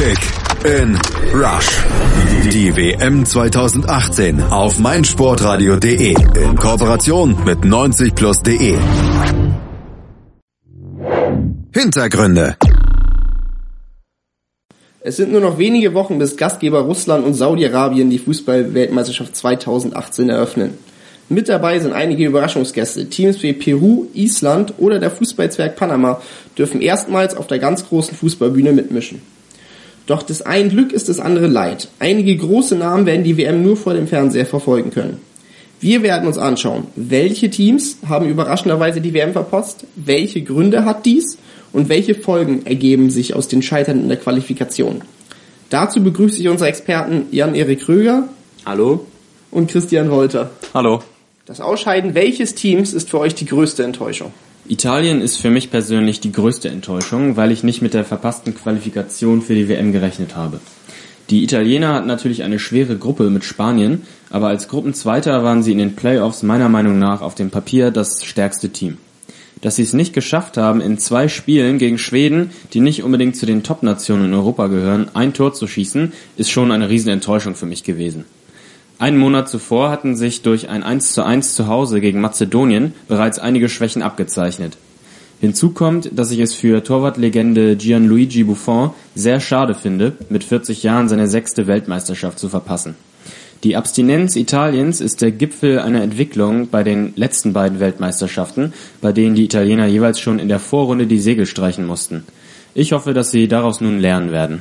Kick in Rush. Die WM 2018 auf meinsportradio.de in Kooperation mit 90plus.de. Hintergründe. Es sind nur noch wenige Wochen, bis Gastgeber Russland und Saudi-Arabien die Fußball-Weltmeisterschaft 2018 eröffnen. Mit dabei sind einige Überraschungsgäste. Teams wie Peru, Island oder der Fußballzwerg Panama dürfen erstmals auf der ganz großen Fußballbühne mitmischen. Doch das ein Glück ist das andere Leid. Einige große Namen werden die WM nur vor dem Fernseher verfolgen können. Wir werden uns anschauen, welche Teams haben überraschenderweise die WM verpotzt, welche Gründe hat dies und welche Folgen ergeben sich aus den Scheitern in der Qualifikation. Dazu begrüße ich unsere Experten Jan-Erik Kröger. Hallo. Und Christian Wolter. Hallo. Das Ausscheiden welches Teams ist für euch die größte Enttäuschung? Italien ist für mich persönlich die größte Enttäuschung, weil ich nicht mit der verpassten Qualifikation für die WM gerechnet habe. Die Italiener hatten natürlich eine schwere Gruppe mit Spanien, aber als Gruppenzweiter waren sie in den Playoffs meiner Meinung nach auf dem Papier das stärkste Team. Dass sie es nicht geschafft haben, in zwei Spielen gegen Schweden, die nicht unbedingt zu den Top-Nationen in Europa gehören, ein Tor zu schießen, ist schon eine Riesenenttäuschung für mich gewesen. Einen Monat zuvor hatten sich durch ein 1 zu 1 zu Hause gegen Mazedonien bereits einige Schwächen abgezeichnet. Hinzu kommt, dass ich es für Torwartlegende Gianluigi Buffon sehr schade finde, mit 40 Jahren seine sechste Weltmeisterschaft zu verpassen. Die Abstinenz Italiens ist der Gipfel einer Entwicklung bei den letzten beiden Weltmeisterschaften, bei denen die Italiener jeweils schon in der Vorrunde die Segel streichen mussten. Ich hoffe, dass sie daraus nun lernen werden.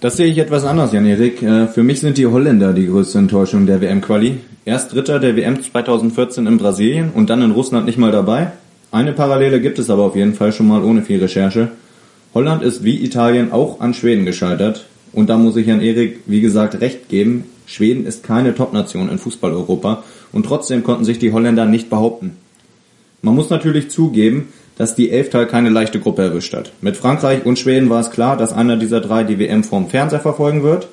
Das sehe ich etwas anders, Jan-Erik. Äh, für mich sind die Holländer die größte Enttäuschung der WM-Quali. Erst Dritter der WM 2014 in Brasilien und dann in Russland nicht mal dabei. Eine Parallele gibt es aber auf jeden Fall schon mal ohne viel Recherche. Holland ist wie Italien auch an Schweden gescheitert. Und da muss ich Jan Erik, wie gesagt, recht geben. Schweden ist keine Top-Nation in Fußball-Europa und trotzdem konnten sich die Holländer nicht behaupten. Man muss natürlich zugeben, dass die Elftal keine leichte Gruppe erwischt hat. Mit Frankreich und Schweden war es klar, dass einer dieser drei die WM vorm Fernseher verfolgen wird.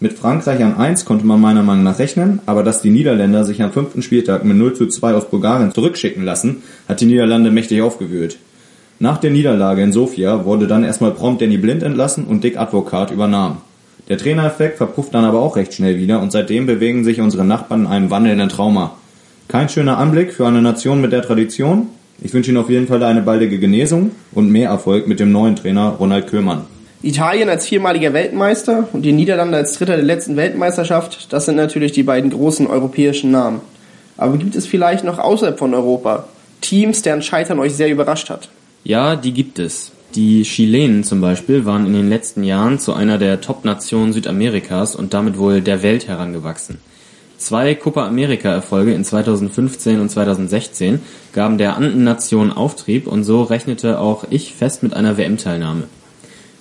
Mit Frankreich an 1 konnte man meiner Meinung nach rechnen, aber dass die Niederländer sich am fünften Spieltag mit 0 zu 2 aus Bulgarien zurückschicken lassen, hat die Niederlande mächtig aufgewühlt. Nach der Niederlage in Sofia wurde dann erstmal prompt Danny Blind entlassen und Dick Advokat übernahm. Der Trainereffekt verpufft dann aber auch recht schnell wieder und seitdem bewegen sich unsere Nachbarn in einem wandelnden Trauma. Kein schöner Anblick für eine Nation mit der Tradition, ich wünsche Ihnen auf jeden Fall eine baldige Genesung und mehr Erfolg mit dem neuen Trainer Ronald Köhlmann. Italien als viermaliger Weltmeister und die Niederlande als Dritter der letzten Weltmeisterschaft, das sind natürlich die beiden großen europäischen Namen. Aber gibt es vielleicht noch außerhalb von Europa Teams, deren Scheitern euch sehr überrascht hat? Ja, die gibt es. Die Chilenen zum Beispiel waren in den letzten Jahren zu einer der Top-Nationen Südamerikas und damit wohl der Welt herangewachsen. Zwei Copa America Erfolge in 2015 und 2016 gaben der Anden-Nation Auftrieb und so rechnete auch ich fest mit einer WM-Teilnahme.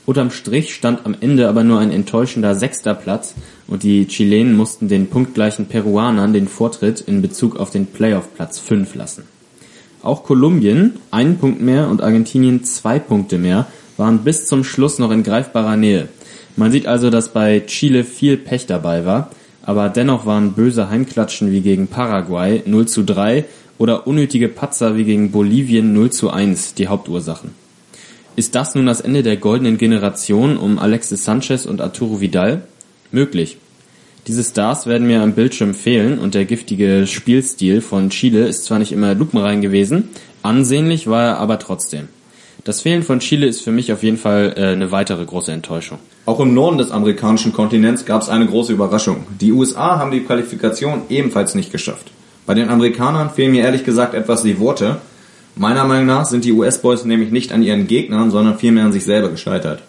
Unterm Strich stand am Ende aber nur ein enttäuschender sechster Platz und die Chilenen mussten den punktgleichen Peruanern den Vortritt in Bezug auf den Playoff-Platz 5 lassen. Auch Kolumbien, einen Punkt mehr und Argentinien zwei Punkte mehr, waren bis zum Schluss noch in greifbarer Nähe. Man sieht also, dass bei Chile viel Pech dabei war, aber dennoch waren böse Heimklatschen wie gegen Paraguay 0 zu 3 oder unnötige Patzer wie gegen Bolivien 0 zu 1 die Hauptursachen. Ist das nun das Ende der goldenen Generation um Alexis Sanchez und Arturo Vidal? Möglich. Diese Stars werden mir am Bildschirm fehlen und der giftige Spielstil von Chile ist zwar nicht immer lupenrein gewesen, ansehnlich war er aber trotzdem. Das Fehlen von Chile ist für mich auf jeden Fall äh, eine weitere große Enttäuschung. Auch im Norden des amerikanischen Kontinents gab es eine große Überraschung. Die USA haben die Qualifikation ebenfalls nicht geschafft. Bei den Amerikanern fehlen mir ehrlich gesagt etwas die Worte. Meiner Meinung nach sind die US-Boys nämlich nicht an ihren Gegnern, sondern vielmehr an sich selber gescheitert.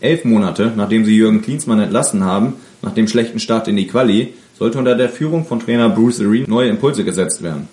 Elf Monate, nachdem sie Jürgen Klinsmann entlassen haben, nach dem schlechten Start in die Quali, sollte unter der Führung von Trainer Bruce Arena neue Impulse gesetzt werden.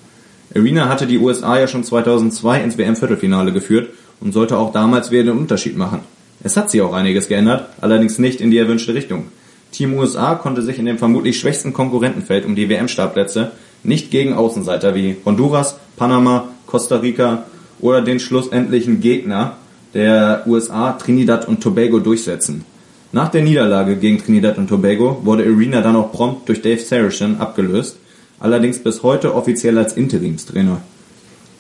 Arena hatte die USA ja schon 2002 ins WM-Viertelfinale geführt und sollte auch damals wieder den Unterschied machen. Es hat sich auch einiges geändert, allerdings nicht in die erwünschte Richtung. Team USA konnte sich in dem vermutlich schwächsten Konkurrentenfeld um die WM-Startplätze nicht gegen Außenseiter wie Honduras, Panama, Costa Rica oder den schlussendlichen Gegner der USA Trinidad und Tobago durchsetzen. Nach der Niederlage gegen Trinidad und Tobago wurde Arena dann auch prompt durch Dave Saracen abgelöst, allerdings bis heute offiziell als Interimstrainer.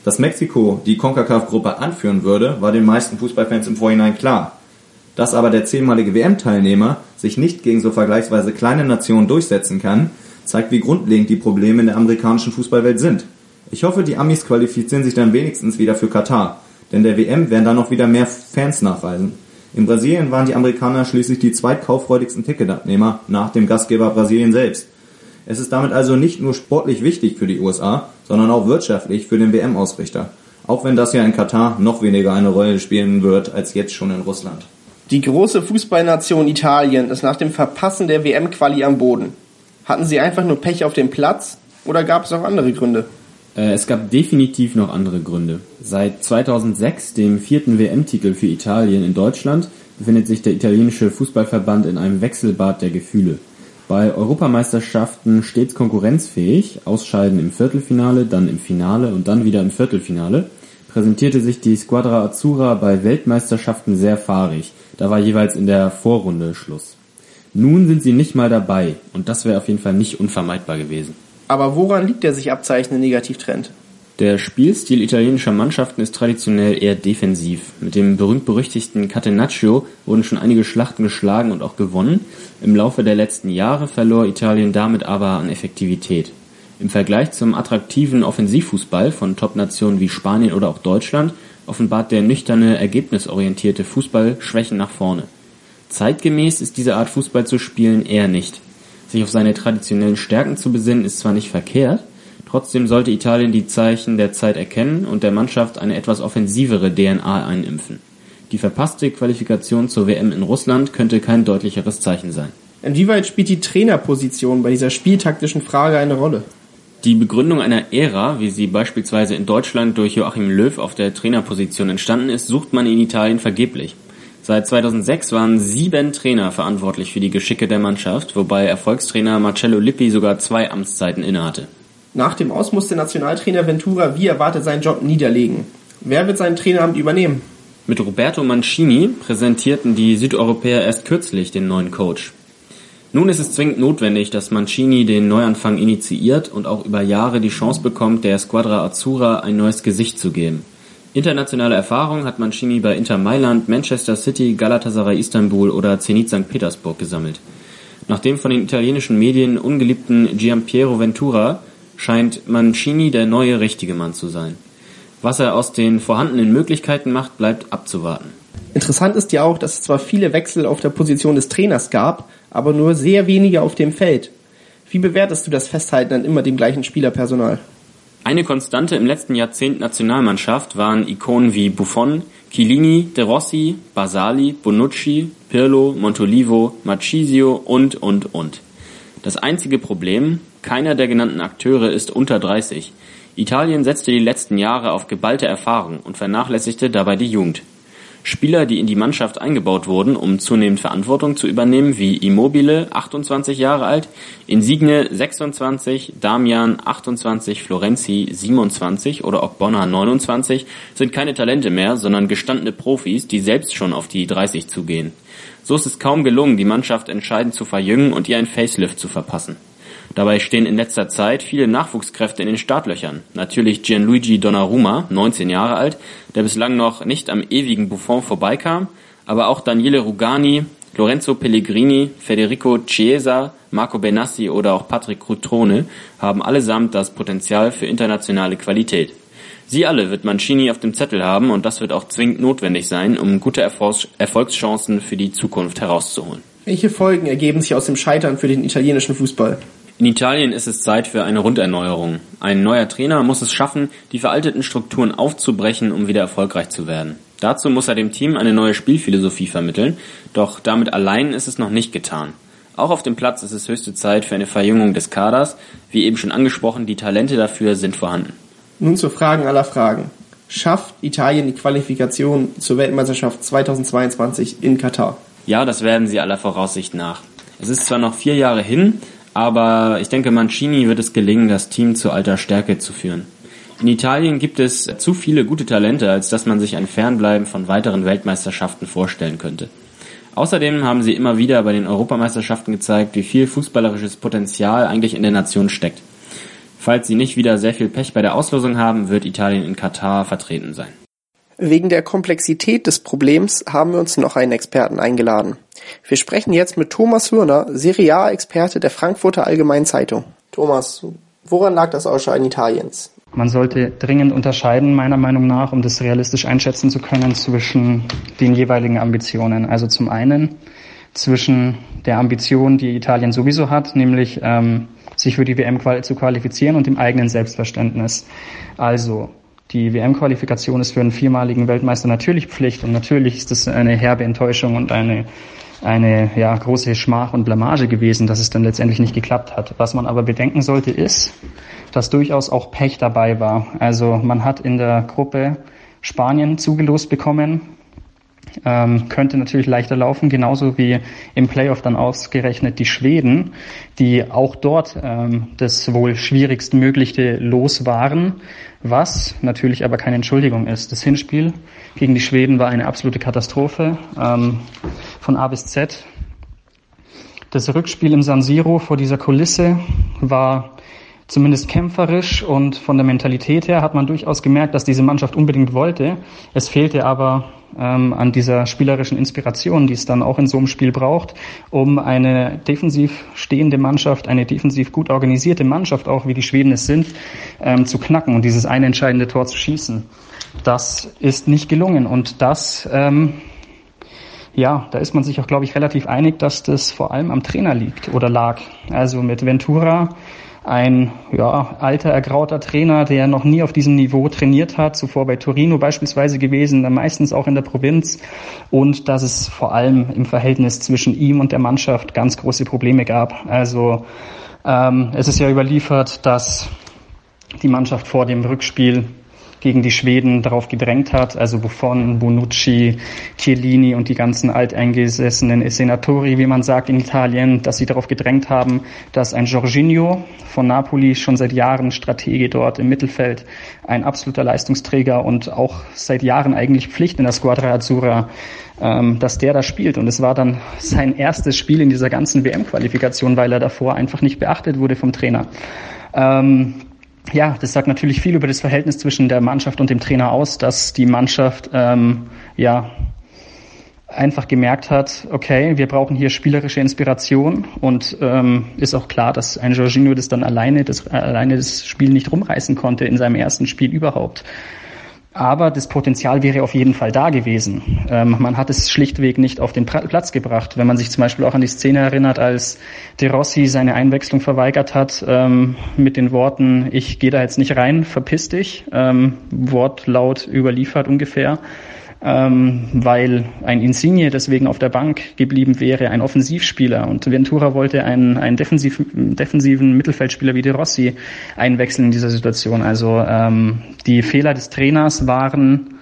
Dass Mexiko die CONCACAF-Gruppe anführen würde, war den meisten Fußballfans im Vorhinein klar. Dass aber der zehnmalige WM-Teilnehmer sich nicht gegen so vergleichsweise kleine Nationen durchsetzen kann, zeigt, wie grundlegend die Probleme in der amerikanischen Fußballwelt sind. Ich hoffe, die Amis qualifizieren sich dann wenigstens wieder für Katar, denn der WM werden dann noch wieder mehr Fans nachweisen. In Brasilien waren die Amerikaner schließlich die zweitkaufreudigsten Ticketabnehmer nach dem Gastgeber Brasilien selbst. Es ist damit also nicht nur sportlich wichtig für die USA, sondern auch wirtschaftlich für den WM-Ausrichter. Auch wenn das ja in Katar noch weniger eine Rolle spielen wird als jetzt schon in Russland. Die große Fußballnation Italien ist nach dem Verpassen der WM-Quali am Boden. Hatten sie einfach nur Pech auf dem Platz oder gab es auch andere Gründe? Äh, es gab definitiv noch andere Gründe. Seit 2006, dem vierten WM-Titel für Italien in Deutschland, befindet sich der italienische Fußballverband in einem Wechselbad der Gefühle. Bei Europameisterschaften stets konkurrenzfähig, Ausscheiden im Viertelfinale, dann im Finale und dann wieder im Viertelfinale, präsentierte sich die Squadra Azzurra bei Weltmeisterschaften sehr fahrig. Da war jeweils in der Vorrunde Schluss. Nun sind sie nicht mal dabei und das wäre auf jeden Fall nicht unvermeidbar gewesen. Aber woran liegt der sich abzeichnende Negativtrend? Der Spielstil italienischer Mannschaften ist traditionell eher defensiv. Mit dem berühmt-berüchtigten Catenaccio wurden schon einige Schlachten geschlagen und auch gewonnen. Im Laufe der letzten Jahre verlor Italien damit aber an Effektivität. Im Vergleich zum attraktiven Offensivfußball von Top-Nationen wie Spanien oder auch Deutschland offenbart der nüchterne, ergebnisorientierte Fußball Schwächen nach vorne. Zeitgemäß ist diese Art Fußball zu spielen eher nicht. Sich auf seine traditionellen Stärken zu besinnen ist zwar nicht verkehrt, trotzdem sollte Italien die Zeichen der Zeit erkennen und der Mannschaft eine etwas offensivere DNA einimpfen. Die verpasste Qualifikation zur WM in Russland könnte kein deutlicheres Zeichen sein. Inwieweit spielt die Trainerposition bei dieser spieltaktischen Frage eine Rolle? Die Begründung einer Ära, wie sie beispielsweise in Deutschland durch Joachim Löw auf der Trainerposition entstanden ist, sucht man in Italien vergeblich. Seit 2006 waren sieben Trainer verantwortlich für die Geschicke der Mannschaft, wobei Erfolgstrainer Marcello Lippi sogar zwei Amtszeiten innehatte. Nach dem Aus musste Nationaltrainer Ventura wie erwartet seinen Job niederlegen. Wer wird sein Traineramt übernehmen? Mit Roberto Mancini präsentierten die Südeuropäer erst kürzlich den neuen Coach. Nun ist es zwingend notwendig, dass Mancini den Neuanfang initiiert und auch über Jahre die Chance bekommt, der Squadra Azzurra ein neues Gesicht zu geben. Internationale Erfahrung hat Mancini bei Inter Mailand, Manchester City, Galatasaray Istanbul oder Zenit St. Petersburg gesammelt. Nach dem von den italienischen Medien ungeliebten Giampiero Ventura scheint Mancini der neue richtige Mann zu sein. Was er aus den vorhandenen Möglichkeiten macht, bleibt abzuwarten. Interessant ist ja auch, dass es zwar viele Wechsel auf der Position des Trainers gab, aber nur sehr wenige auf dem Feld. Wie bewertest du das Festhalten an immer dem gleichen Spielerpersonal? Eine Konstante im letzten Jahrzehnt Nationalmannschaft waren Ikonen wie Buffon, Chiellini, De Rossi, Basali, Bonucci, Pirlo, Montolivo, Marchisio und, und, und. Das einzige Problem, keiner der genannten Akteure ist unter 30. Italien setzte die letzten Jahre auf geballte Erfahrung und vernachlässigte dabei die Jugend. Spieler, die in die Mannschaft eingebaut wurden, um zunehmend Verantwortung zu übernehmen, wie Immobile, 28 Jahre alt, Insigne, 26, Damian, 28, Florenzi, 27 oder Bonner, 29, sind keine Talente mehr, sondern gestandene Profis, die selbst schon auf die 30 zugehen. So ist es kaum gelungen, die Mannschaft entscheidend zu verjüngen und ihr ein Facelift zu verpassen. Dabei stehen in letzter Zeit viele Nachwuchskräfte in den Startlöchern. Natürlich Gianluigi Donnarumma, 19 Jahre alt, der bislang noch nicht am ewigen Buffon vorbeikam, aber auch Daniele Rugani, Lorenzo Pellegrini, Federico Chiesa, Marco Benassi oder auch Patrick Cutrone haben allesamt das Potenzial für internationale Qualität. Sie alle wird Mancini auf dem Zettel haben und das wird auch zwingend notwendig sein, um gute Erfolgschancen für die Zukunft herauszuholen. Welche Folgen ergeben sich aus dem Scheitern für den italienischen Fußball? In Italien ist es Zeit für eine Runderneuerung. Ein neuer Trainer muss es schaffen, die veralteten Strukturen aufzubrechen, um wieder erfolgreich zu werden. Dazu muss er dem Team eine neue Spielphilosophie vermitteln, doch damit allein ist es noch nicht getan. Auch auf dem Platz ist es höchste Zeit für eine Verjüngung des Kaders. Wie eben schon angesprochen, die Talente dafür sind vorhanden. Nun zu Fragen aller Fragen. Schafft Italien die Qualifikation zur Weltmeisterschaft 2022 in Katar? Ja, das werden sie aller Voraussicht nach. Es ist zwar noch vier Jahre hin, aber ich denke, Mancini wird es gelingen, das Team zu alter Stärke zu führen. In Italien gibt es zu viele gute Talente, als dass man sich ein Fernbleiben von weiteren Weltmeisterschaften vorstellen könnte. Außerdem haben sie immer wieder bei den Europameisterschaften gezeigt, wie viel fußballerisches Potenzial eigentlich in der Nation steckt. Falls sie nicht wieder sehr viel Pech bei der Auslosung haben, wird Italien in Katar vertreten sein. Wegen der Komplexität des Problems haben wir uns noch einen Experten eingeladen. Wir sprechen jetzt mit Thomas Hürner, Serie A-Experte der Frankfurter Allgemeinen Zeitung. Thomas, woran lag das Ausscheiden Italiens? Man sollte dringend unterscheiden, meiner Meinung nach, um das realistisch einschätzen zu können, zwischen den jeweiligen Ambitionen. Also zum einen zwischen der Ambition, die Italien sowieso hat, nämlich ähm, sich für die WM zu qualifizieren und dem eigenen Selbstverständnis. Also die WM-Qualifikation ist für einen viermaligen Weltmeister natürlich Pflicht und natürlich ist das eine herbe Enttäuschung und eine eine ja, große Schmach und Blamage gewesen, dass es dann letztendlich nicht geklappt hat. Was man aber bedenken sollte, ist, dass durchaus auch Pech dabei war. Also man hat in der Gruppe Spanien zugelost bekommen, ähm, könnte natürlich leichter laufen, genauso wie im Playoff dann ausgerechnet die Schweden, die auch dort ähm, das wohl schwierigstmögliche Los waren, was natürlich aber keine Entschuldigung ist. Das Hinspiel gegen die Schweden war eine absolute Katastrophe ähm, von A bis Z. Das Rückspiel im San Siro vor dieser Kulisse war zumindest kämpferisch und von der Mentalität her hat man durchaus gemerkt, dass diese Mannschaft unbedingt wollte. Es fehlte aber ähm, an dieser spielerischen Inspiration, die es dann auch in so einem Spiel braucht, um eine defensiv stehende Mannschaft, eine defensiv gut organisierte Mannschaft, auch wie die Schweden es sind, ähm, zu knacken und dieses eine entscheidende Tor zu schießen. Das ist nicht gelungen und das ähm, ja, da ist man sich auch, glaube ich, relativ einig, dass das vor allem am Trainer liegt oder lag. Also mit Ventura ein ja, alter, ergrauter Trainer, der noch nie auf diesem Niveau trainiert hat, zuvor bei Torino beispielsweise gewesen, dann meistens auch in der Provinz und dass es vor allem im Verhältnis zwischen ihm und der Mannschaft ganz große Probleme gab. Also ähm, es ist ja überliefert, dass die Mannschaft vor dem Rückspiel gegen die Schweden darauf gedrängt hat, also Buffon, Bonucci, Chiellini und die ganzen alteingesessenen Senatori, wie man sagt in Italien, dass sie darauf gedrängt haben, dass ein Jorginho von Napoli schon seit Jahren Stratege dort im Mittelfeld, ein absoluter Leistungsträger und auch seit Jahren eigentlich Pflicht in der Squadra Azzurra, ähm, dass der da spielt. Und es war dann sein erstes Spiel in dieser ganzen WM-Qualifikation, weil er davor einfach nicht beachtet wurde vom Trainer. Ähm, ja, das sagt natürlich viel über das Verhältnis zwischen der Mannschaft und dem Trainer aus, dass die Mannschaft ähm, ja einfach gemerkt hat, okay, wir brauchen hier spielerische Inspiration und ähm, ist auch klar, dass ein Jorginho das dann alleine das alleine das Spiel nicht rumreißen konnte in seinem ersten Spiel überhaupt. Aber das Potenzial wäre auf jeden Fall da gewesen. Ähm, man hat es schlichtweg nicht auf den Platz gebracht. Wenn man sich zum Beispiel auch an die Szene erinnert, als De Rossi seine Einwechslung verweigert hat ähm, mit den Worten, ich gehe da jetzt nicht rein, verpiss dich, ähm, Wortlaut überliefert ungefähr ähm, weil ein Insigne deswegen auf der Bank geblieben wäre, ein Offensivspieler. Und Ventura wollte einen, einen defensiv, defensiven Mittelfeldspieler wie De Rossi einwechseln in dieser Situation. Also ähm, die Fehler des Trainers waren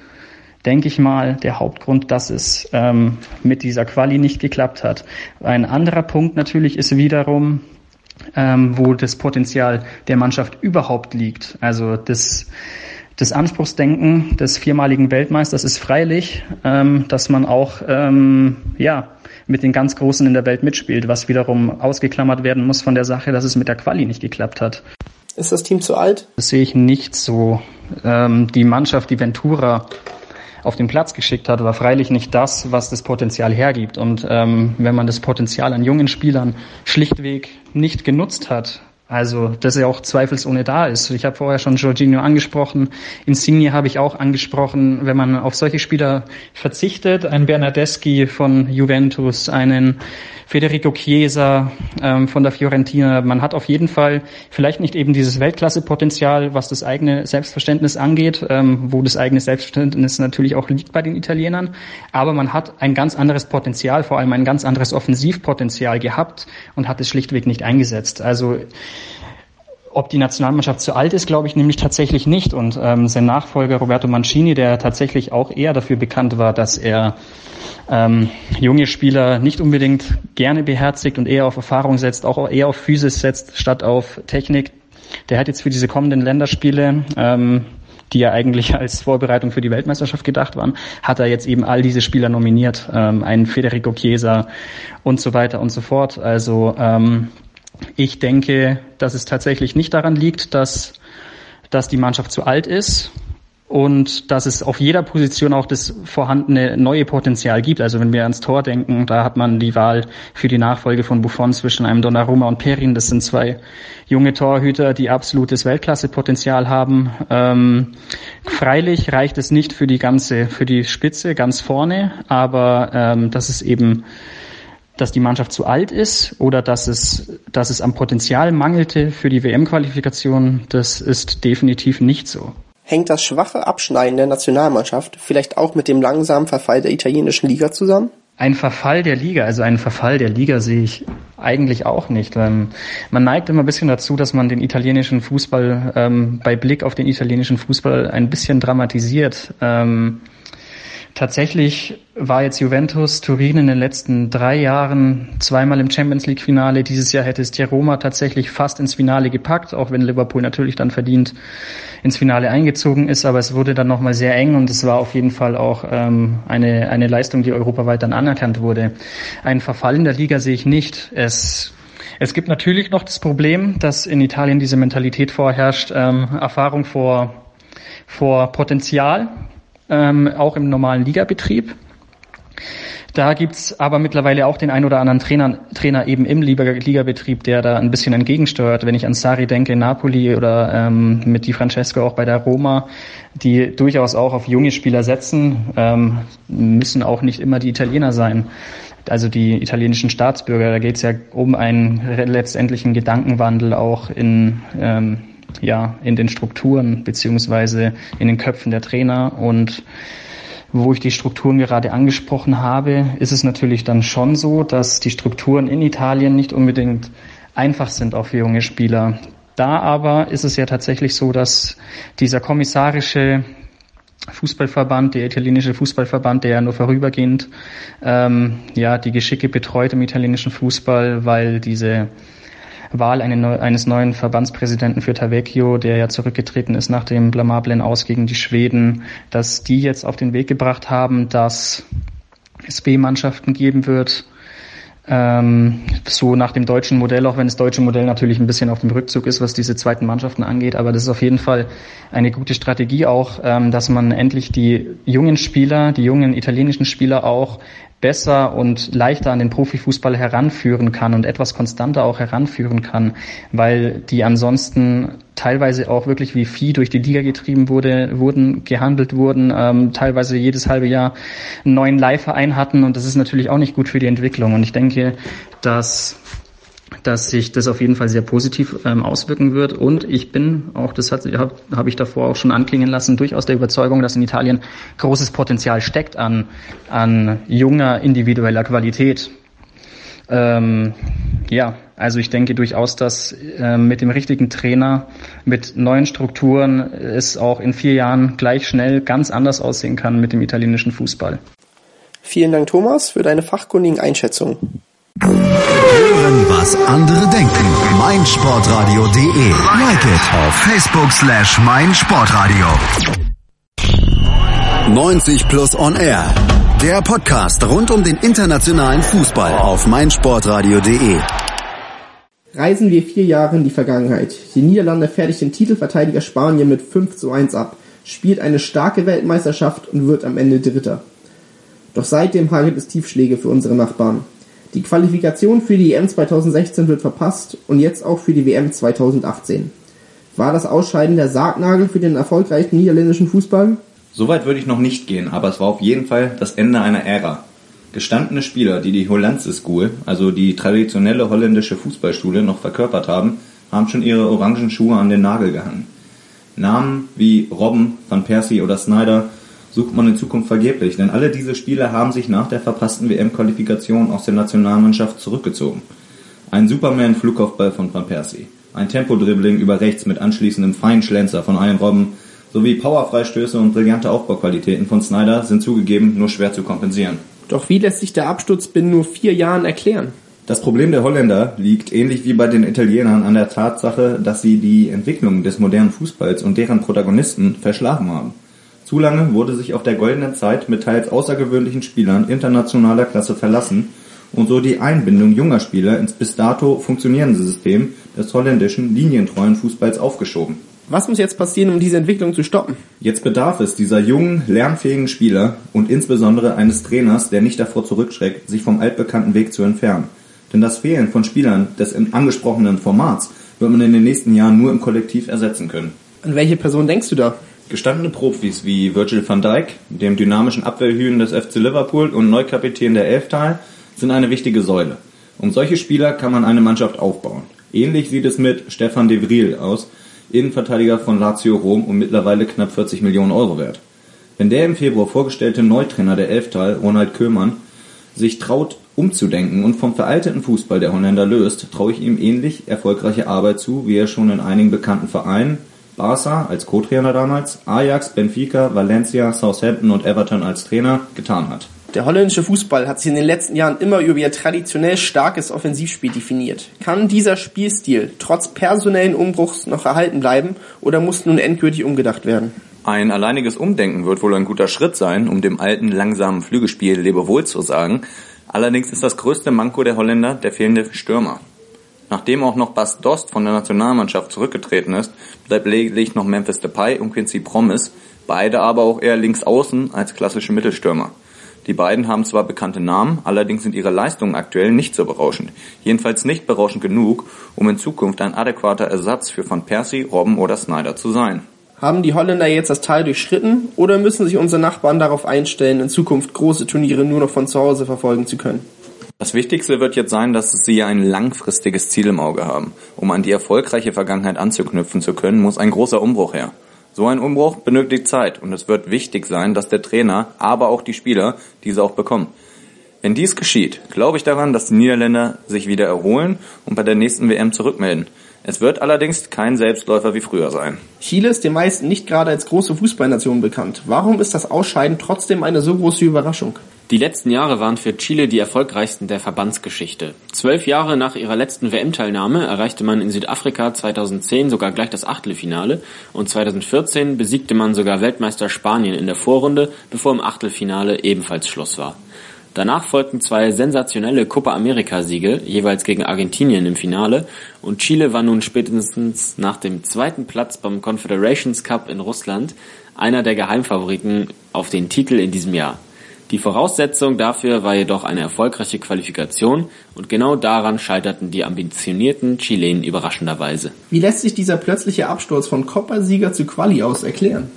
denke ich mal, der Hauptgrund, dass es ähm, mit dieser Quali nicht geklappt hat. Ein anderer Punkt natürlich ist wiederum, ähm, wo das Potenzial der Mannschaft überhaupt liegt. Also das das Anspruchsdenken des viermaligen Weltmeisters ist freilich, ähm, dass man auch ähm, ja mit den ganz Großen in der Welt mitspielt, was wiederum ausgeklammert werden muss von der Sache, dass es mit der Quali nicht geklappt hat. Ist das Team zu alt? Das sehe ich nicht so. Ähm, die Mannschaft, die Ventura auf den Platz geschickt hat, war freilich nicht das, was das Potenzial hergibt. Und ähm, wenn man das Potenzial an jungen Spielern schlichtweg nicht genutzt hat, also, dass er auch zweifelsohne da ist. Ich habe vorher schon Jorginho angesprochen. Insigne habe ich auch angesprochen. Wenn man auf solche Spieler verzichtet, ein Bernardeschi von Juventus, einen Federico Chiesa ähm, von der Fiorentina, man hat auf jeden Fall vielleicht nicht eben dieses Weltklasse-Potenzial, was das eigene Selbstverständnis angeht, ähm, wo das eigene Selbstverständnis natürlich auch liegt bei den Italienern, aber man hat ein ganz anderes Potenzial, vor allem ein ganz anderes Offensivpotenzial gehabt und hat es schlichtweg nicht eingesetzt. Also ob die Nationalmannschaft zu alt ist, glaube ich nämlich tatsächlich nicht. Und ähm, sein Nachfolger Roberto Mancini, der tatsächlich auch eher dafür bekannt war, dass er ähm, junge Spieler nicht unbedingt gerne beherzigt und eher auf Erfahrung setzt, auch eher auf Physis setzt, statt auf Technik. Der hat jetzt für diese kommenden Länderspiele, ähm, die ja eigentlich als Vorbereitung für die Weltmeisterschaft gedacht waren, hat er jetzt eben all diese Spieler nominiert, ähm, einen Federico Chiesa und so weiter und so fort. Also ähm, ich denke, dass es tatsächlich nicht daran liegt, dass, dass die Mannschaft zu alt ist. und dass es auf jeder Position auch das vorhandene neue Potenzial gibt. Also wenn wir ans Tor denken, da hat man die Wahl für die Nachfolge von Buffon zwischen einem Donnarumma und Perin. Das sind zwei junge Torhüter, die absolutes Weltklasse-Potenzial haben. Ähm, freilich reicht es nicht für die ganze, für die Spitze ganz vorne, aber ähm, das ist eben dass die Mannschaft zu alt ist oder dass es, dass es am Potenzial mangelte für die WM-Qualifikation, das ist definitiv nicht so. Hängt das schwache Abschneiden der Nationalmannschaft vielleicht auch mit dem langsamen Verfall der italienischen Liga zusammen? Ein Verfall der Liga, also einen Verfall der Liga sehe ich eigentlich auch nicht. Ähm, man neigt immer ein bisschen dazu, dass man den italienischen Fußball ähm, bei Blick auf den italienischen Fußball ein bisschen dramatisiert. Ähm, Tatsächlich war jetzt Juventus Turin in den letzten drei Jahren zweimal im Champions League Finale. Dieses Jahr hätte es die Roma tatsächlich fast ins Finale gepackt, auch wenn Liverpool natürlich dann verdient ins Finale eingezogen ist. Aber es wurde dann nochmal sehr eng und es war auf jeden Fall auch ähm, eine, eine Leistung, die europaweit dann anerkannt wurde. Ein Verfall in der Liga sehe ich nicht. Es es gibt natürlich noch das Problem, dass in Italien diese Mentalität vorherrscht, ähm, Erfahrung vor, vor Potenzial ähm, auch im normalen Ligabetrieb. Da gibt's aber mittlerweile auch den ein oder anderen Trainer, Trainer eben im Ligabetrieb, der da ein bisschen entgegensteuert. Wenn ich an Sari denke, Napoli oder ähm, mit Di Francesco auch bei der Roma, die durchaus auch auf junge Spieler setzen, ähm, müssen auch nicht immer die Italiener sein. Also die italienischen Staatsbürger, da geht's ja um einen letztendlichen Gedankenwandel auch in ähm, ja, in den Strukturen beziehungsweise in den Köpfen der Trainer und wo ich die Strukturen gerade angesprochen habe, ist es natürlich dann schon so, dass die Strukturen in Italien nicht unbedingt einfach sind auch für junge Spieler. Da aber ist es ja tatsächlich so, dass dieser kommissarische Fußballverband, der italienische Fußballverband, der ja nur vorübergehend ähm, ja die Geschicke betreut im italienischen Fußball, weil diese Wahl eines neuen Verbandspräsidenten für Tavecchio, der ja zurückgetreten ist nach dem blamablen Aus gegen die Schweden, dass die jetzt auf den Weg gebracht haben, dass es B-Mannschaften geben wird, ähm, so nach dem deutschen Modell, auch wenn das deutsche Modell natürlich ein bisschen auf dem Rückzug ist, was diese zweiten Mannschaften angeht. Aber das ist auf jeden Fall eine gute Strategie auch, ähm, dass man endlich die jungen Spieler, die jungen italienischen Spieler auch besser und leichter an den Profifußball heranführen kann und etwas konstanter auch heranführen kann, weil die ansonsten teilweise auch wirklich wie Vieh durch die Liga getrieben wurde, wurden, gehandelt wurden, ähm, teilweise jedes halbe Jahr einen neuen Leihverein hatten und das ist natürlich auch nicht gut für die Entwicklung. Und ich denke, dass dass sich das auf jeden Fall sehr positiv ähm, auswirken wird. Und ich bin auch, das habe hab ich davor auch schon anklingen lassen, durchaus der Überzeugung, dass in Italien großes Potenzial steckt an, an junger individueller Qualität. Ähm, ja, also ich denke durchaus, dass äh, mit dem richtigen Trainer, mit neuen Strukturen es auch in vier Jahren gleich schnell ganz anders aussehen kann mit dem italienischen Fußball. Vielen Dank, Thomas, für deine fachkundigen Einschätzungen. Hören, was andere denken. meinsportradio.de. Like it auf Facebook slash meinsportradio. 90 Plus On Air. Der Podcast rund um den internationalen Fußball auf meinsportradio.de. Reisen wir vier Jahre in die Vergangenheit. Die Niederlande fertigt den Titelverteidiger Spanien mit 5 zu 1 ab, spielt eine starke Weltmeisterschaft und wird am Ende Dritter. Doch seitdem hagelt es Tiefschläge für unsere Nachbarn. Die Qualifikation für die EM 2016 wird verpasst und jetzt auch für die WM 2018. War das Ausscheiden der Sargnagel für den erfolgreichen niederländischen Fußball? Soweit würde ich noch nicht gehen, aber es war auf jeden Fall das Ende einer Ära. Gestandene Spieler, die die Hollandse School, also die traditionelle holländische Fußballschule, noch verkörpert haben, haben schon ihre orangen Schuhe an den Nagel gehangen. Namen wie Robben, Van Persie oder Snyder sucht man in Zukunft vergeblich, denn alle diese Spieler haben sich nach der verpassten WM-Qualifikation aus der Nationalmannschaft zurückgezogen. Ein Superman-Flugkopfball von Van Persie, ein Tempodribbling über rechts mit anschließendem feinen Schlenzer von Ian Robben sowie Powerfreistöße und brillante Aufbauqualitäten von Snyder sind zugegeben nur schwer zu kompensieren. Doch wie lässt sich der Absturz binnen nur vier Jahren erklären? Das Problem der Holländer liegt ähnlich wie bei den Italienern an der Tatsache, dass sie die Entwicklung des modernen Fußballs und deren Protagonisten verschlafen haben. Zu lange wurde sich auf der goldenen Zeit mit teils außergewöhnlichen Spielern internationaler Klasse verlassen und so die Einbindung junger Spieler ins bis dato funktionierende System des holländischen linientreuen Fußballs aufgeschoben. Was muss jetzt passieren, um diese Entwicklung zu stoppen? Jetzt bedarf es dieser jungen, lernfähigen Spieler und insbesondere eines Trainers, der nicht davor zurückschreckt, sich vom altbekannten Weg zu entfernen. Denn das Fehlen von Spielern des angesprochenen Formats wird man in den nächsten Jahren nur im Kollektiv ersetzen können. An welche Person denkst du da? Gestandene Profis wie Virgil van Dijk, dem dynamischen Abwehrhühn des FC Liverpool und Neukapitän der Elftal, sind eine wichtige Säule. Um solche Spieler kann man eine Mannschaft aufbauen. Ähnlich sieht es mit Stefan de Vril aus, Innenverteidiger von Lazio Rom und mittlerweile knapp 40 Millionen Euro wert. Wenn der im Februar vorgestellte Neutrainer der Elftal, Ronald Köhlmann, sich traut umzudenken und vom veralteten Fußball der Holländer löst, traue ich ihm ähnlich erfolgreiche Arbeit zu, wie er schon in einigen bekannten Vereinen, Barca als Co-Trainer damals, Ajax, Benfica, Valencia, Southampton und Everton als Trainer getan hat. Der holländische Fußball hat sich in den letzten Jahren immer über ihr traditionell starkes Offensivspiel definiert. Kann dieser Spielstil trotz personellen Umbruchs noch erhalten bleiben oder muss nun endgültig umgedacht werden? Ein alleiniges Umdenken wird wohl ein guter Schritt sein, um dem alten langsamen Flügelspiel Lebewohl zu sagen. Allerdings ist das größte Manko der Holländer der fehlende Stürmer. Nachdem auch noch Bas Dost von der Nationalmannschaft zurückgetreten ist, bleibt lediglich noch Memphis Depay und Quincy Promise, beide aber auch eher links außen als klassische Mittelstürmer. Die beiden haben zwar bekannte Namen, allerdings sind ihre Leistungen aktuell nicht so berauschend. Jedenfalls nicht berauschend genug, um in Zukunft ein adäquater Ersatz für Van Persie, Robben oder Snyder zu sein. Haben die Holländer jetzt das Tal durchschritten oder müssen sich unsere Nachbarn darauf einstellen, in Zukunft große Turniere nur noch von zu Hause verfolgen zu können? Das Wichtigste wird jetzt sein, dass sie ein langfristiges Ziel im Auge haben. Um an die erfolgreiche Vergangenheit anzuknüpfen zu können, muss ein großer Umbruch her. So ein Umbruch benötigt Zeit und es wird wichtig sein, dass der Trainer, aber auch die Spieler diese auch bekommen. Wenn dies geschieht, glaube ich daran, dass die Niederländer sich wieder erholen und bei der nächsten WM zurückmelden. Es wird allerdings kein Selbstläufer wie früher sein. Chile ist den meisten nicht gerade als große Fußballnation bekannt. Warum ist das Ausscheiden trotzdem eine so große Überraschung? Die letzten Jahre waren für Chile die erfolgreichsten der Verbandsgeschichte. Zwölf Jahre nach ihrer letzten WM-Teilnahme erreichte man in Südafrika 2010 sogar gleich das Achtelfinale und 2014 besiegte man sogar Weltmeister Spanien in der Vorrunde, bevor im Achtelfinale ebenfalls Schluss war. Danach folgten zwei sensationelle Copa America-Siege, jeweils gegen Argentinien im Finale, und Chile war nun spätestens nach dem zweiten Platz beim Confederations Cup in Russland einer der Geheimfavoriten auf den Titel in diesem Jahr. Die Voraussetzung dafür war jedoch eine erfolgreiche Qualifikation und genau daran scheiterten die ambitionierten Chilenen überraschenderweise. Wie lässt sich dieser plötzliche Absturz von Copa-Sieger zu Quali aus erklären?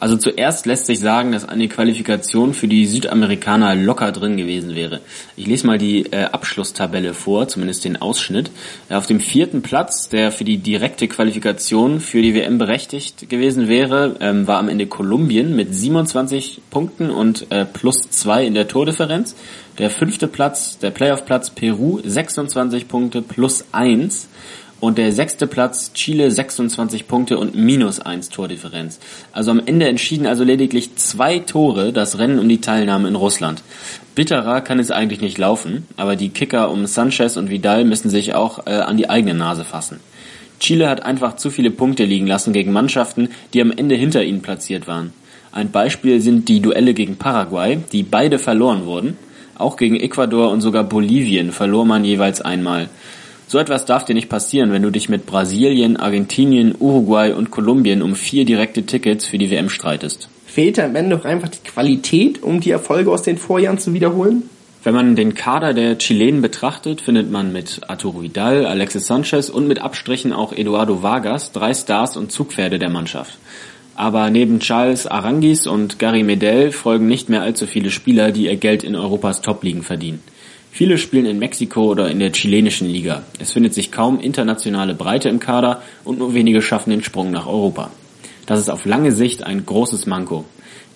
Also zuerst lässt sich sagen, dass eine Qualifikation für die Südamerikaner locker drin gewesen wäre. Ich lese mal die äh, Abschlusstabelle vor, zumindest den Ausschnitt. Auf dem vierten Platz, der für die direkte Qualifikation für die WM berechtigt gewesen wäre, ähm, war am Ende Kolumbien mit 27 Punkten und äh, plus zwei in der Tordifferenz. Der fünfte Platz, der Playoff-Platz Peru, 26 Punkte plus eins und der sechste Platz Chile 26 Punkte und minus 1 Tordifferenz. Also am Ende entschieden also lediglich zwei Tore das Rennen um die Teilnahme in Russland. Bitterer kann es eigentlich nicht laufen, aber die Kicker um Sanchez und Vidal müssen sich auch äh, an die eigene Nase fassen. Chile hat einfach zu viele Punkte liegen lassen gegen Mannschaften, die am Ende hinter ihnen platziert waren. Ein Beispiel sind die Duelle gegen Paraguay, die beide verloren wurden. Auch gegen Ecuador und sogar Bolivien verlor man jeweils einmal. So etwas darf dir nicht passieren, wenn du dich mit Brasilien, Argentinien, Uruguay und Kolumbien um vier direkte Tickets für die WM streitest. Fehlt am Ende doch einfach die Qualität, um die Erfolge aus den Vorjahren zu wiederholen? Wenn man den Kader der Chilenen betrachtet, findet man mit Arturo Vidal, Alexis Sanchez und mit Abstrichen auch Eduardo Vargas drei Stars und Zugpferde der Mannschaft. Aber neben Charles Arangis und Gary Medel folgen nicht mehr allzu viele Spieler, die ihr Geld in Europas Top-Ligen verdienen. Viele spielen in Mexiko oder in der chilenischen Liga. Es findet sich kaum internationale Breite im Kader und nur wenige schaffen den Sprung nach Europa. Das ist auf lange Sicht ein großes Manko.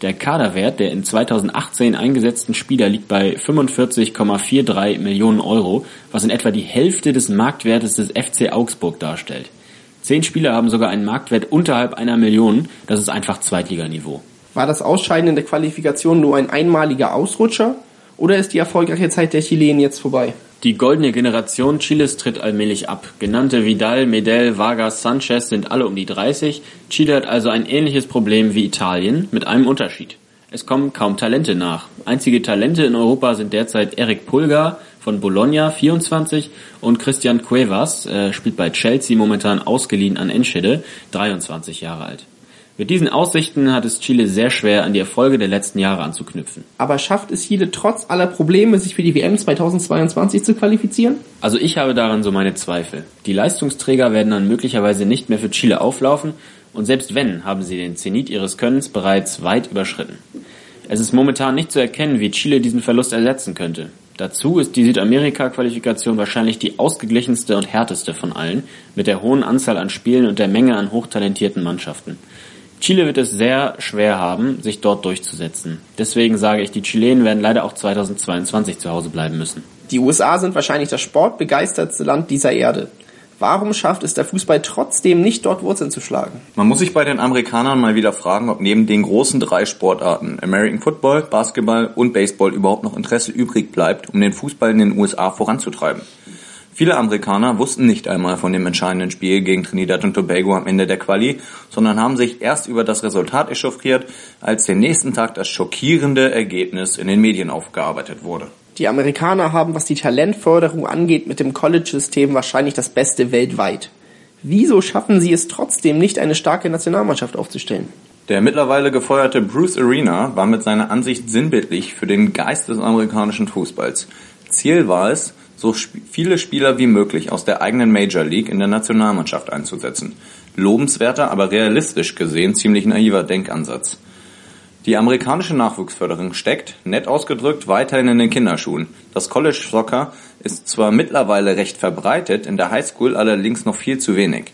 Der Kaderwert der in 2018 eingesetzten Spieler liegt bei 45,43 Millionen Euro, was in etwa die Hälfte des Marktwertes des FC Augsburg darstellt. Zehn Spieler haben sogar einen Marktwert unterhalb einer Million, das ist einfach Zweitliganiveau. War das Ausscheiden in der Qualifikation nur ein einmaliger Ausrutscher oder ist die erfolgreiche Zeit der Chilenen jetzt vorbei? Die goldene Generation Chiles tritt allmählich ab. Genannte Vidal, Medel, Vargas, Sanchez sind alle um die 30. Chile hat also ein ähnliches Problem wie Italien, mit einem Unterschied. Es kommen kaum Talente nach. Einzige Talente in Europa sind derzeit Erik Pulgar von Bologna 24 und Christian Cuevas äh, spielt bei Chelsea momentan ausgeliehen an Enschede 23 Jahre alt. Mit diesen Aussichten hat es Chile sehr schwer, an die Erfolge der letzten Jahre anzuknüpfen. Aber schafft es Chile trotz aller Probleme, sich für die WM 2022 zu qualifizieren? Also ich habe daran so meine Zweifel. Die Leistungsträger werden dann möglicherweise nicht mehr für Chile auflaufen und selbst wenn, haben sie den Zenit ihres Könnens bereits weit überschritten. Es ist momentan nicht zu erkennen, wie Chile diesen Verlust ersetzen könnte. Dazu ist die Südamerika-Qualifikation wahrscheinlich die ausgeglichenste und härteste von allen, mit der hohen Anzahl an Spielen und der Menge an hochtalentierten Mannschaften. Chile wird es sehr schwer haben, sich dort durchzusetzen. Deswegen sage ich, die Chilenen werden leider auch 2022 zu Hause bleiben müssen. Die USA sind wahrscheinlich das sportbegeistertste Land dieser Erde. Warum schafft es der Fußball trotzdem nicht, dort Wurzeln zu schlagen? Man muss sich bei den Amerikanern mal wieder fragen, ob neben den großen drei Sportarten American Football, Basketball und Baseball überhaupt noch Interesse übrig bleibt, um den Fußball in den USA voranzutreiben. Viele Amerikaner wussten nicht einmal von dem entscheidenden Spiel gegen Trinidad und Tobago am Ende der Quali, sondern haben sich erst über das Resultat echauffiert, als den nächsten Tag das schockierende Ergebnis in den Medien aufgearbeitet wurde. Die Amerikaner haben, was die Talentförderung angeht, mit dem College-System wahrscheinlich das Beste weltweit. Wieso schaffen sie es trotzdem nicht, eine starke Nationalmannschaft aufzustellen? Der mittlerweile gefeuerte Bruce Arena war mit seiner Ansicht sinnbildlich für den Geist des amerikanischen Fußballs. Ziel war es, so viele Spieler wie möglich aus der eigenen Major League in der Nationalmannschaft einzusetzen. Lobenswerter, aber realistisch gesehen ziemlich naiver Denkansatz. Die amerikanische Nachwuchsförderung steckt, nett ausgedrückt, weiterhin in den Kinderschuhen. Das College Soccer ist zwar mittlerweile recht verbreitet, in der Highschool allerdings noch viel zu wenig.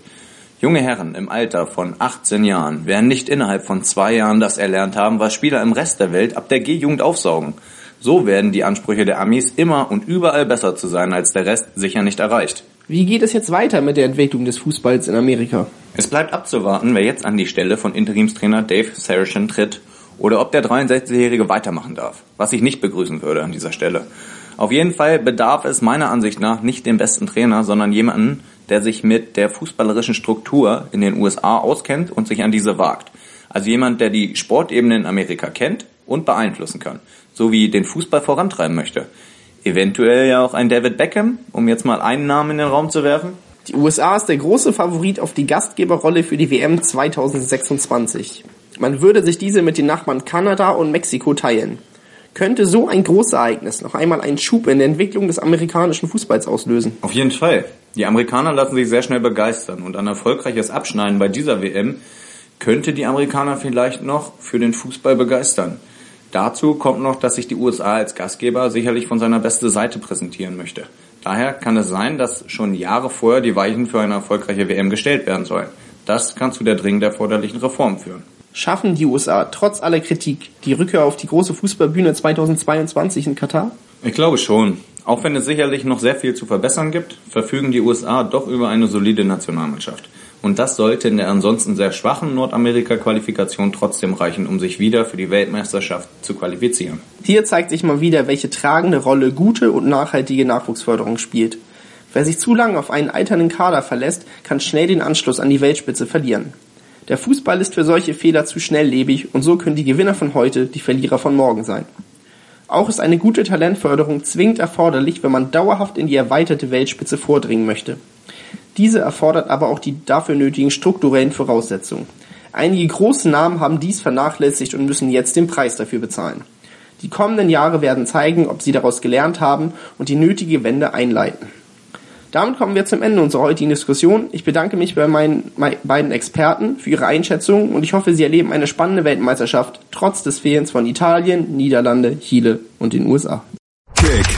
Junge Herren im Alter von 18 Jahren werden nicht innerhalb von zwei Jahren das erlernt haben, was Spieler im Rest der Welt ab der G-Jugend aufsaugen. So werden die Ansprüche der Amis immer und überall besser zu sein als der Rest sicher nicht erreicht. Wie geht es jetzt weiter mit der Entwicklung des Fußballs in Amerika? Es bleibt abzuwarten, wer jetzt an die Stelle von Interimstrainer Dave Saracen tritt oder ob der 63-Jährige weitermachen darf, was ich nicht begrüßen würde an dieser Stelle. Auf jeden Fall bedarf es meiner Ansicht nach nicht dem besten Trainer, sondern jemanden, der sich mit der fußballerischen Struktur in den USA auskennt und sich an diese wagt. Also jemand, der die Sportebene in Amerika kennt und beeinflussen kann sowie den Fußball vorantreiben möchte. Eventuell ja auch ein David Beckham, um jetzt mal einen Namen in den Raum zu werfen. Die USA ist der große Favorit auf die Gastgeberrolle für die WM 2026. Man würde sich diese mit den Nachbarn Kanada und Mexiko teilen. Könnte so ein Großereignis noch einmal einen Schub in der Entwicklung des amerikanischen Fußballs auslösen? Auf jeden Fall. Die Amerikaner lassen sich sehr schnell begeistern und ein erfolgreiches Abschneiden bei dieser WM könnte die Amerikaner vielleicht noch für den Fußball begeistern. Dazu kommt noch, dass sich die USA als Gastgeber sicherlich von seiner besten Seite präsentieren möchte. Daher kann es sein, dass schon Jahre vorher die Weichen für eine erfolgreiche WM gestellt werden sollen. Das kann zu der dringend erforderlichen Reform führen. Schaffen die USA trotz aller Kritik die Rückkehr auf die große Fußballbühne 2022 in Katar? Ich glaube schon. Auch wenn es sicherlich noch sehr viel zu verbessern gibt, verfügen die USA doch über eine solide Nationalmannschaft. Und das sollte in der ansonsten sehr schwachen Nordamerika-Qualifikation trotzdem reichen, um sich wieder für die Weltmeisterschaft zu qualifizieren. Hier zeigt sich mal wieder, welche tragende Rolle gute und nachhaltige Nachwuchsförderung spielt. Wer sich zu lange auf einen alternden Kader verlässt, kann schnell den Anschluss an die Weltspitze verlieren. Der Fußball ist für solche Fehler zu schnelllebig und so können die Gewinner von heute die Verlierer von morgen sein. Auch ist eine gute Talentförderung zwingend erforderlich, wenn man dauerhaft in die erweiterte Weltspitze vordringen möchte. Diese erfordert aber auch die dafür nötigen strukturellen Voraussetzungen. Einige große Namen haben dies vernachlässigt und müssen jetzt den Preis dafür bezahlen. Die kommenden Jahre werden zeigen, ob sie daraus gelernt haben und die nötige Wende einleiten. Damit kommen wir zum Ende unserer heutigen Diskussion. Ich bedanke mich bei meinen beiden Experten für ihre Einschätzung und ich hoffe, sie erleben eine spannende Weltmeisterschaft trotz des Fehlens von Italien, Niederlande, Chile und den USA. Kick